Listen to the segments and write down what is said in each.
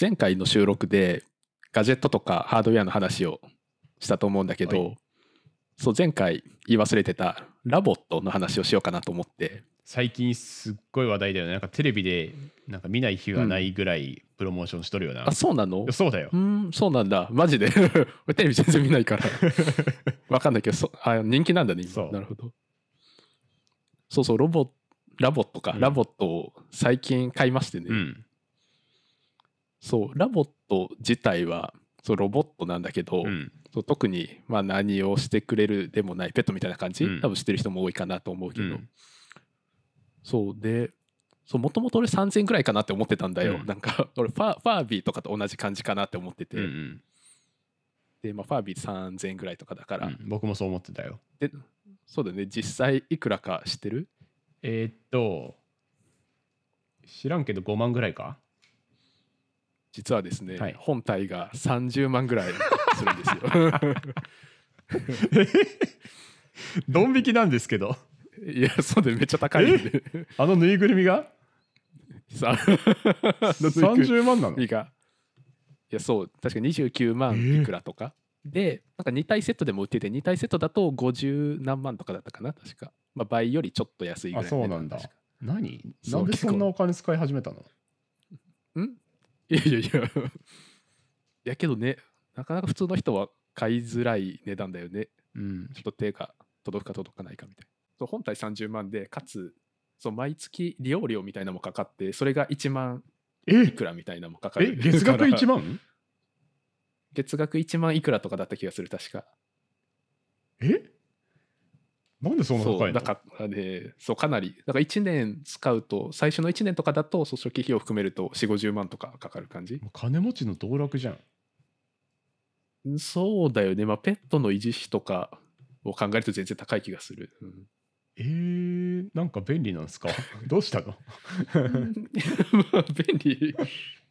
前回の収録でガジェットとかハードウェアの話をしたと思うんだけど、はそう前回言い忘れてたラボットの話をしようかなと思って。最近すっごい話題だよね。なんかテレビでなんか見ない日がないぐらいプロモーションしとるよな、あそうなの？そうだよ。うーんそうなんだ。マジで？俺テレビ全然見ないから。わかんないけどそあ人気なんだねそう。今なるほど。そうそうロボラボットか、うん。ラボットを最近買いましてね、うん。そうラボット自体はそうロボットなんだけど、うん。そう特にまあ何をしてくれるでもないペットみたいな感じ、うん。多分知ってる人も多いかなと思うけど、うん。そうでもともと俺3000円ぐらいかなって思ってたんだよ、うん。なんか 俺ファファービーとかと同じ感じかなって思ってて、うんうん。で、まあ、ファービー3000円ぐらいとかだから、うん僕もそう思ってたよ。でそうだよね。実際いくらか知ってる？えーっと知らんけど5万ぐらいか？実はですね、はい。本体が30万ぐらいするんですよ。ドン引きなんですけど。いやそうでめっちゃ高いんで。あのぬいぐるみが？さ30万なの？いやそう確か29万いくらとか、でなんか2体セットでも売ってて2体セットだと50何万とかだったかな確か、まあ、倍よりちょっと安いぐらいあそうなんだ。何？なんでそんなお金使い始めたの？ん？いやいやいや。いやけどねなかなか普通の人は買いづらい値段だよね。うん。ちょっと手が届くか届かないかみたいな。本体30万でかつそう毎月利用料みたいなのもかかってそれが1万いえくらみたいなのもかかえ？る月額1万万？月額1万いくらとかだった気がする確か。え？なんでそんな高いの？だからねそうかなり。だから1年使うと最初の1年とかだとそう初期費用含めると4 5 0万とかかかる感じ。金持ちの道楽じゃん。んそうだよね。まあペットの維持費とかを考えると全然高い気がする、うん。えー、なんか便利なんですか？どうしたの？まあ便利。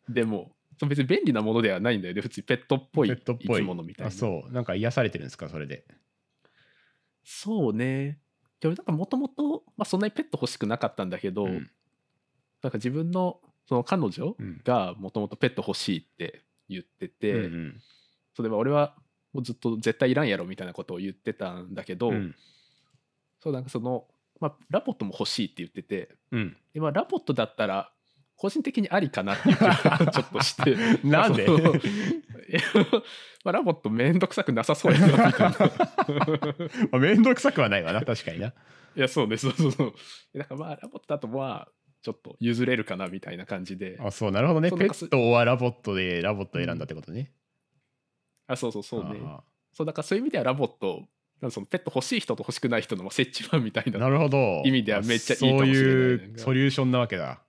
でも別に便利なものではないんだよね。普通にペットっぽいペットっぽい。生き物みたいな。あそう。なんか癒されてるんですか？それでそうね。でもなんかもともとそんなにペット欲しくなかったんだけど、うん。なんか自分のその彼女うん。がもともとペット欲しいって言ってて、うんうん。それは俺はもうずっと絶対いらんやろみたいなことを言ってたんだけど、うん。そうなんかその、まあ、ラボットも欲しいって言っててうん。で、まあ、ラボットだったら個人的にありかなっていう気がちょっとして。なんで？まあ、ラボットめんどくさくなさそうやなみたいな まあ面倒くさくはないわな確かにな。いやそうねそうそうそう。だからまあラボットだとまあちょっと譲れるかなみたいな感じで。あそうなるほどね。ペットはラボットでラボット選んだってことね、あそうそうそうね。あそうだからそういう意味ではラボットなんかそのペット欲しい人と欲しくない人のまあ折衷案みたいなーなるほど。意味ではめっちゃいいかもしれないそういうソリューションなわけだ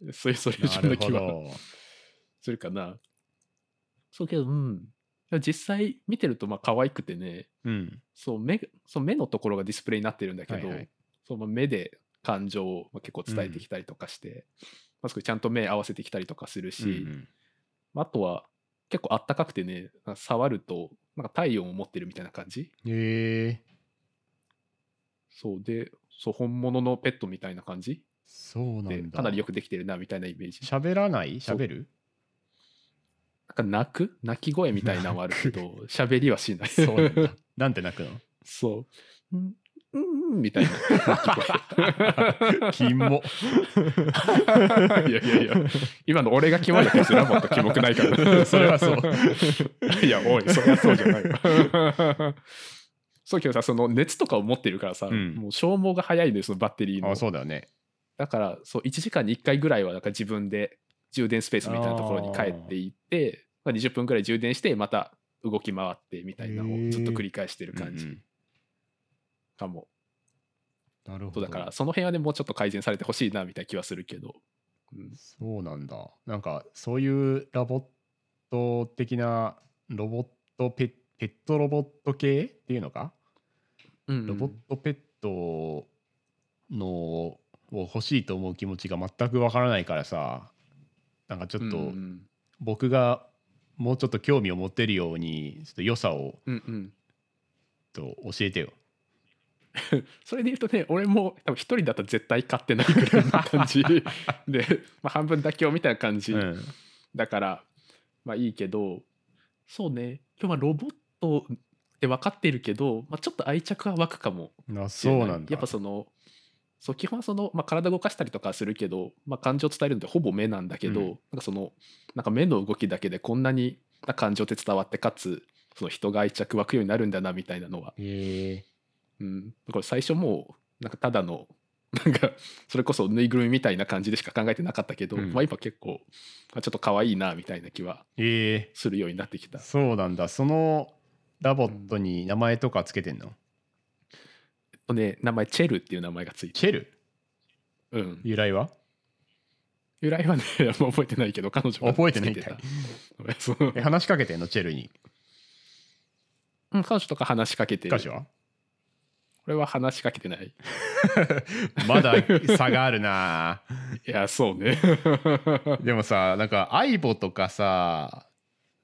そういうソリューションなるほな気はど するかな。そうけど、うん。実際見てるとまあ可愛くてね、うん。そう目そう目のところがディスプレイになってるんだけど、はいはい。そうまあ目で感情をまあ結構伝えてきたりとかして、まあ、そこちゃんと目合わせてきたりとかするし、うんうん。まああとは結構あったかくてね、触るとなんか体温を持ってるみたいな感じ。へえそうで、そう本物のペットみたいな感じそうなでんだかなりよくできてるなみたいなイメージ。喋らない？喋る？なんか泣く？泣き声みたいなのはあるけど、喋りはしない。そうなんだ なんて泣くの？そう。うん、うん、うんみたいな。キモいやいやいや、今の俺がキモいだけですよ、もっとキモくないから。それはそう。いや、おい、それはそうじゃないわ。そうけどさ、その熱とかを持ってるからさ、うんもう消耗が早いんですよ、バッテリーのあ。そうだよねだから、そう、1時間に1回ぐらいは、なんか自分で充電スペースみたいなところに帰っていって、まあ、20分ぐらい充電して、また動き回ってみたいなのをずっと繰り返してる感じうんうん。かも。なるほど。だから、その辺はね、もうちょっと改善されてほしいな、みたいな気はするけど。うん。そうなんだ。なんかそういうラボット的なロボットペペットロボット系っていうのか、うん。ロボットペットのを欲しいと思う気持ちが全くわからないからさなんかちょっと僕がもうちょっと興味を持てるようにちょっと良さをうんうん。ちょっと教えてよ。それで言うとね俺も多分一人だと絶対買ってないぐらいの感じ。で、まあ、半分妥協みたいな感じうん。だからまあいいけどそうね。今日はロボットって分かってるけど、まあ、ちょっと愛着は湧くかもない。そうなんだ。やっぱそのそう基本はその、まあ、体動かしたりとかするけど、まあ、感情を伝えるのってほぼ目なんだけど、うん。なんかそのなんか目の動きだけでこんなにな感情って伝わってかつその人が愛着湧くようになるんだなみたいなのは、うん、これ最初もうなんかただのなんかそれこそぬいぐるみみたいな感じでしか考えてなかったけど、うん。まあ、今結構、まあ、ちょっと可愛いなみたいな気はえするようになってきた。ー、。そうなんだ。そのラボットに名前とかつけてんの、えっとね名前チェルっていう名前がついてチェル？うん、由来は？由来はね あんま覚えてないけど彼女が覚えてないんつけかいた。そ うえ話しかけてんのチェルに？うん彼女とか話しかけてる。歌詞は？これは話しかけてない。まだ差があるな。いやそうね。でもさなんか相棒とかさ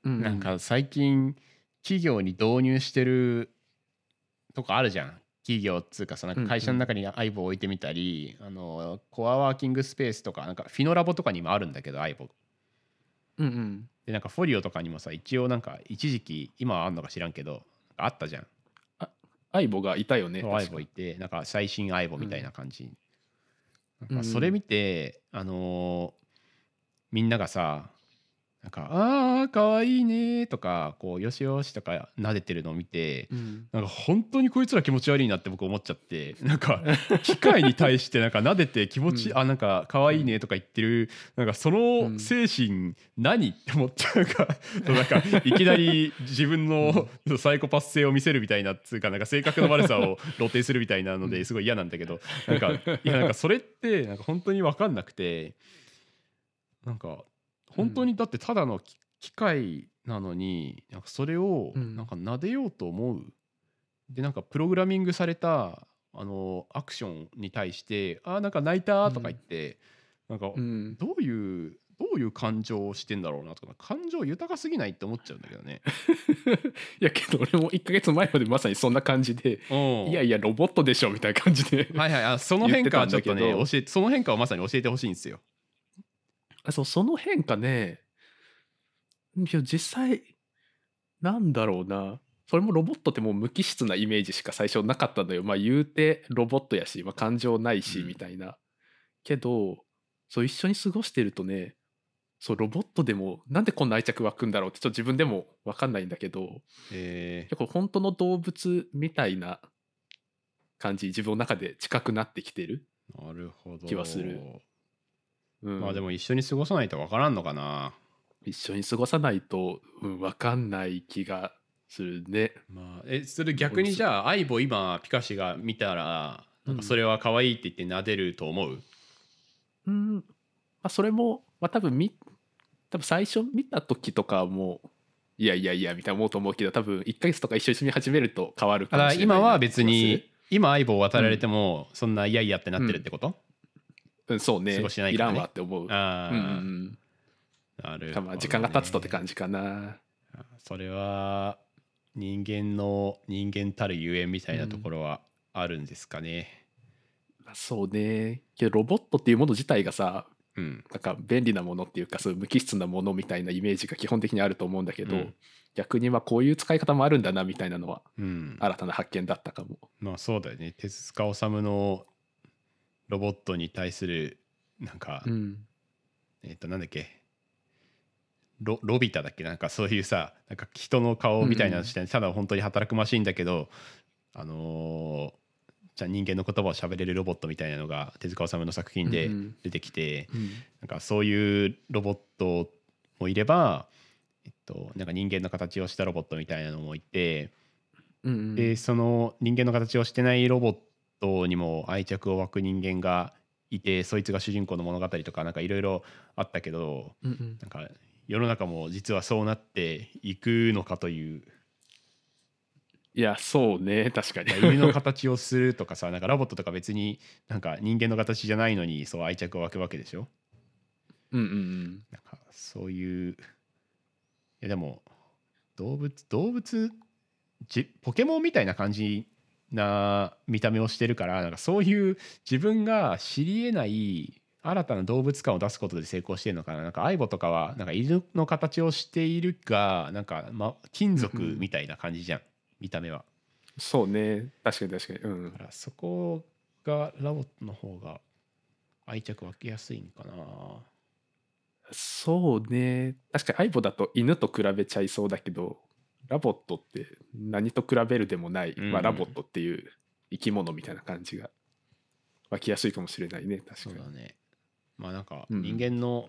うん。なんか最近企業に導入してるとこあるじゃん企業っつうかさなんか会社の中に相棒置いてみたり、あのコアワーキングスペースとかなんかフィノラボとかにもあるんだけど相棒。うんうん。でなんかフォリオとかにもさ一応なんか一時期今はあんのか知らんけどあったじゃん。相棒がいたよねそう確か。相棒いてなんか最新相棒みたいな感じ、うん。なんかそれ見て、あのーみんながさなんか「ああかわいいね」とかこう「よしよし」とか撫でてるのを見てうん。なんか本当にこいつら気持ち悪いなって僕思っちゃって なんか機械に対してなんか撫でて気持ち、うん。あなんか可愛いねとか言ってるなんかその精神何って思っちゃうかなんかいきなり自分のサイコパス性を見せるみたいなっつうかなんか性格の悪さを露呈するみたいなのですごい嫌なんだけどなんかいやなんかそれってなんか本当に分かんなくてなんか本当にだってただの機機械なのになんかそれをうん。なんか撫でようと思う、でなんかプログラミングされたあのアクションに対して「あーなんか泣いた」とか言って、なんかうん。どういうどういう感情をしてんだろうなとか感情豊かすぎないって思っちゃうんだけどね。いやけど俺も1ヶ月前までまさにそんな感じでうん。いやいやロボットでしょみたいな感じではいはい。あその変化はちょっとね教えその変化をまさに教えてほしいんですよ。あそうその変化ね。いや実際なんだろうな。それもロボットってもう無機質なイメージしか最初なかったのよ。まあ言うてロボットやし、まあ、感情ないしうん。みたいな、けどそう一緒に過ごしてるとねそうロボットでもなんでこんな愛着湧くんだろうってちょっと自分でも分かんないんだけど。え。結構本当の動物みたいな感じ自分の中で近くなってきてる、ーなるほど。気はするうん、まあでも一緒に過ごさないとわからんのかな。一緒に過ごさないと、うん、分かんない気がするね。まあ、えそれ逆にじゃあ相棒今ピカシが見たらなんかそれは可愛いって言って撫でると思う、うん。まあ、それも、まあ、多分み多分最初見た時とかはもういやいやいやみたいな思うと思うけど多分1ヶ月とか一緒に住み始めると変わるかもしれない今は別に今相棒渡られてもそんな嫌々ってなってるってこと、うん、そうね。過ごしてないからね。らんわって思う。ああ、うんなるほど、ね、まあ時間が経つとって感じかな。それは人間の人間たるゆえんみたいなところはあるんですかね。そうね。けどロボットっていうもの自体がさうん。なんか便利なものっていうかそういう無機質なものみたいなイメージが基本的にあると思うんだけど、うん。逆にまあこういう使い方もあるんだなみたいなのはうん。新たな発見だったかも。まあそうだよね。手塚治虫のロボットに対するなんか、うん。えっ、となんだっけ？ロロビタだっけ？なんかそういうさなんか人の顔みたいなのして、ただ本当に働くマシンだけどあのーじゃあ人間の言葉を喋れるロボットみたいなのが手塚治虫の作品でうんうん。出てきて、うん。なんかそういうロボットもいれば、えっと、なんか人間の形をしたロボットみたいなのもいて、うんうん。でその人間の形をしてないロボットにも愛着を湧く人間がいてそいつが主人公の物語とかなんかいろいろあったけどうんうん。なんか世の中も実はそうなっていくのかという。いやそうね。確かに。犬の形をするとかさなんかロボットとか別になんか人間の形じゃないのにそう愛着を湧くわけでしょ？うんうんうん。なんかそういういやでも動物動物じポケモンみたいな感じな見た目をしてるからなんかそういう自分が知り得ない新たな動物感を出すことで成功してるのかな。なんかアイボとかはなんか犬の形をしているがなんか、ま、金属みたいな感じじゃん、見た目は。そうね。確かに確かに。うん。だからそこがラボットの方が愛着湧きやすいんかな。そうね。確かにアイボだと犬と比べちゃいそうだけどラボットって何と比べるでもない、うんまあ、ラボットっていう生き物みたいな感じが湧きやすいかもしれないね確かに。そうだね。まあなんかうん。人間の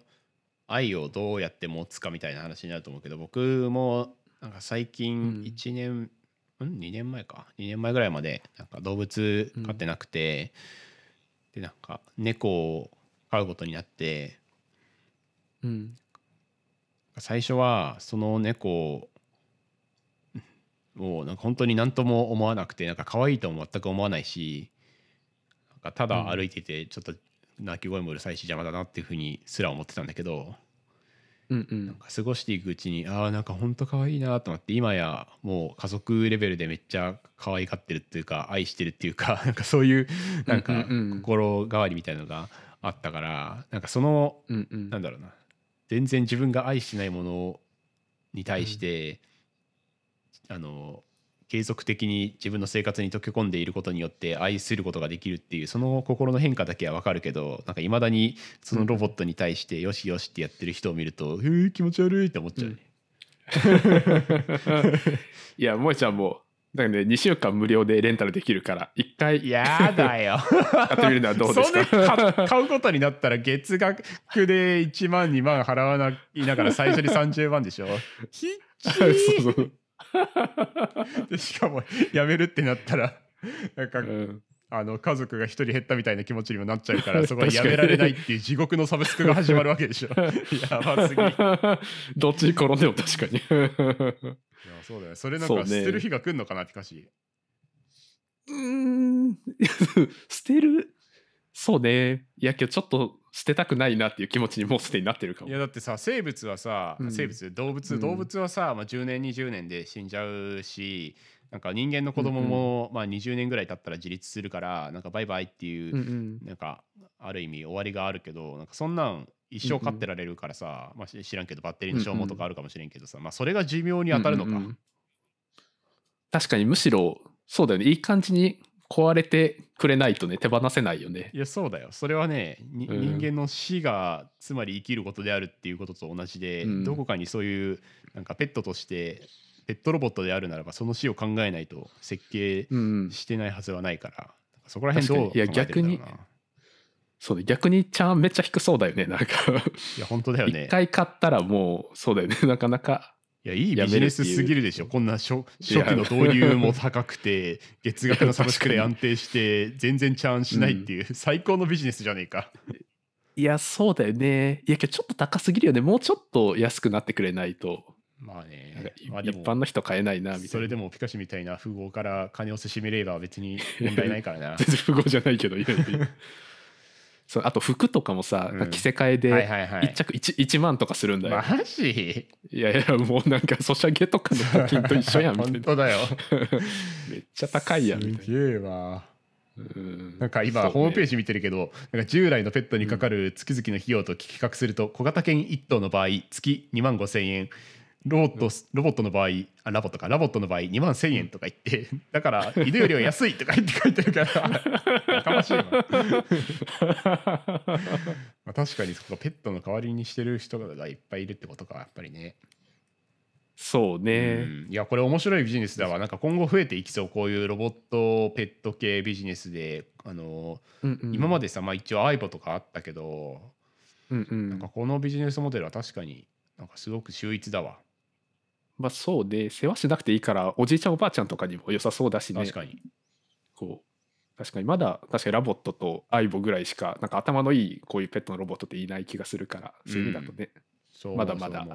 愛をどうやって持つかみたいな話になると思うけど僕もなんか最うん。近1年、うん、2年前か。2年前ぐらいまでなんか動物飼ってなくて、でなんか猫を飼うことになってうん。最初はその猫をなんか本当に何とも思わなくてなんか可愛いとも全く思わないしなんかただ歩いててちょっと鳴き声もうるさいし邪魔だなっていうふうにすら思ってたんだけどうんうなんんか過ごしていくうちにああなんか本当可愛いなと思って今やもう家族レベルでめっちゃ可愛がってるっていうか愛してるっていうか なんかそういうなんかうんうんうん。心変わりみたいなのがあったからなんかそのうんうん。なんだろうな。全然自分が愛してないものに対して、あの継続的に自分の生活に溶け込んでいることによって愛することができるっていうその心の変化だけは分かるけどなんかいまだにそのロボットに対してよしよしってやってる人を見ると、えー、気持ち悪いって思っちゃう。ね、いや萌ちゃんもだからね2週間無料でレンタルできるから1回やだよ。買ってみるのはどうですか？買買うことになったら月額で1万2万払わないながら最初に30万でしょ？ひっちそうーそう でしかも辞めるってなったらなんか、うん。あの家族が一人減ったみたいな気持ちにもなっちゃうからそこで辞確かにめられないっていう地獄のサブスクが始まるわけでしょ。やばすぎ。いやどっちに転んでも確かに。そうだよ。それなんか捨てる日が来るのかなピカシうーん。捨てる？そうね。いやけどちょっと捨てたくないなっていう気持ちにもうすでになってるかも。いやだってさ生物はさ、うん。生物動物、うん。動物はさ、まあ、10年20年で死んじゃうしなんか人間の子供も、まあ、20年ぐらい経ったら自立するからなんかバイバイっていう、うんうん。なんかある意味終わりがあるけどなんかそんなん一生飼ってられるからさ、まあ、し知らんけどバッテリーの消耗とかあるかもしれんけどさ、まあ、それが寿命に当たるのか、うんうんうん。確かにむしろそうだよね。いい感じに壊れてくれないとね手放せないよね。いやそうだよ。それはね、にうん。人間の死がつまり生きることであるっていうことと同じで、うん。どこかにそういうなんかペットとしてペットロボットであるならばその死を考えないと設計うんしてないはずはないから。そこら辺どう考えてるんだろうな。逆そうね逆にちゃんめっちゃ低そうだよねなんか。いや本当だよね。一回買ったらもうそうだよね。なかなかいやいいビジネスすぎるでしょ。こんな初初期の導入も高くて月額のサブスクで安定して全然チャーンしないっていう、最高のビジネスじゃねえか。いやそうだよね。いやけどちょっと高すぎるよね。もうちょっと安くなってくれないと。まあね。いまあ一般の人買えないなみたいな。それでもピカシみたいな富豪から金をせしめれば別に問題ないからな。全然不合じゃないけどいや そうあと服とかもさ、うん。着せ替えではいはいはい。1着 1, 1万とかするんだよ、マジ？いやいやもうなんかソシャゲとかの課金と一緒やんみたいな。本当だよ。めっちゃ高いやんみたいすげえわ。ん。なんか今、ホームページ見てるけどなんか従来のペットにかかる月々の費用と比較すると、小型犬1頭の場合月2万5千円ロボットロボットの場合あラボットか。ラボットの場合2万1000円とか言ってだから犬よりは安いとか言って書いてるから やかましい あ、確かにそこペットの代わりにしてる人がいっぱいいるってことかやっぱりね。そうね、うん。いやこれ面白いビジネスだわ。なんか今後増えていきそう。こういうロボットペット系ビジネスであの、今までさ、まあ、一応 アイボ とかあったけど、うんうん。なんかこのビジネスモデルは確かになんかすごく秀逸だわまあそうで世話しなくていいからおじいちゃんおばあちゃんとかにも良さそうだしね。確かに、こう確かにまだ確かにラボットとアイボぐらいしかなんか頭のいいこういうペットのロボットっていない気がするからそういう意味だとね、そうまだまだ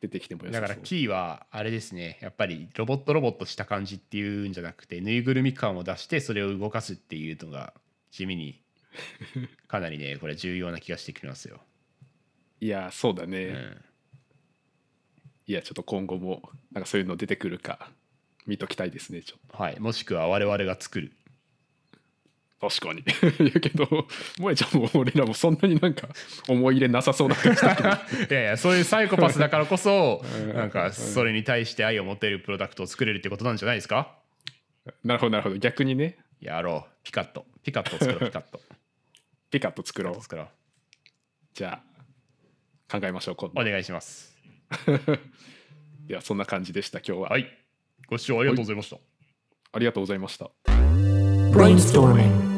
出てきてもよさそう。だからキーはあれですね。やっぱりロボットロボットした感じっていうんじゃなくてぬいぐるみ感を出してそれを動かすっていうのが地味に かなりねこれ重要な気がしてきますよ、いやそうだね、うんいやちょっと今後もなんかそういうの出てくるか見ときたいですねちょっはい、もしくは我々が作る。と確かに。いやけど萌えちゃんも俺らもそんなになんか思い入れなさそうな感じだけど。いやいやそういうサイコパスだからこそうん なんかそれに対して愛を持てるプロダクトを作れるってことなんじゃないですか？なるほどなるほど。逆にね。やろう。ピカッとピカッと作ろうピカッとピカッと作ろう。作ろう。じゃあ考えましょう今度。お願いします ではそんな感じでした今日は、はい。ご視聴ありがとうございました。ありがとうございました。Brainstorming.